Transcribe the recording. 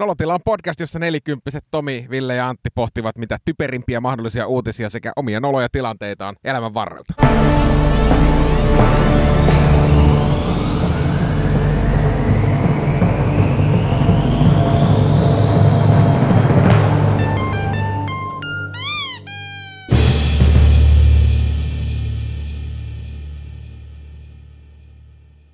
Nolotila on podcast, jossa nelikymppiset Tomi, Ville ja Antti pohtivat mitä typerimpiä mahdollisia uutisia sekä omia noloja tilanteitaan elämän varrelta.